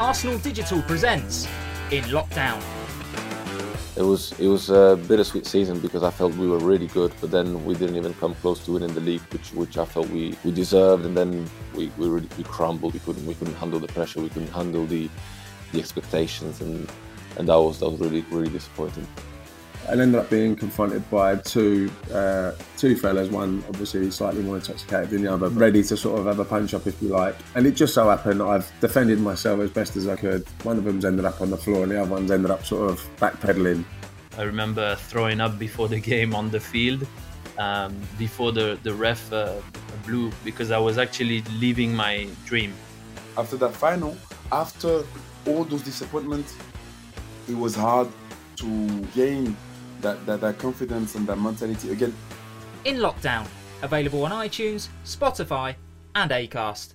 Arsenal Digital presents In Lockdown. It was it was a bittersweet season because I felt we were really good, but then we didn't even come close to winning the league, which which I felt we, we deserved, and then we we, really, we crumbled. We couldn't we couldn't handle the pressure. We couldn't handle the the expectations, and and that was that was really really disappointing. And ended up being confronted by two uh, two fellas. One obviously slightly more intoxicated than the other, ready to sort of have a punch up if you like. And it just so happened I've defended myself as best as I could. One of them's ended up on the floor, and the other one's ended up sort of backpedaling. I remember throwing up before the game on the field, um, before the the ref uh, blew, because I was actually living my dream. after that final, after all those disappointments, it was hard to gain that, that, that confidence and that mentality again. In Lockdown. Available on iTunes, Spotify, and Acast.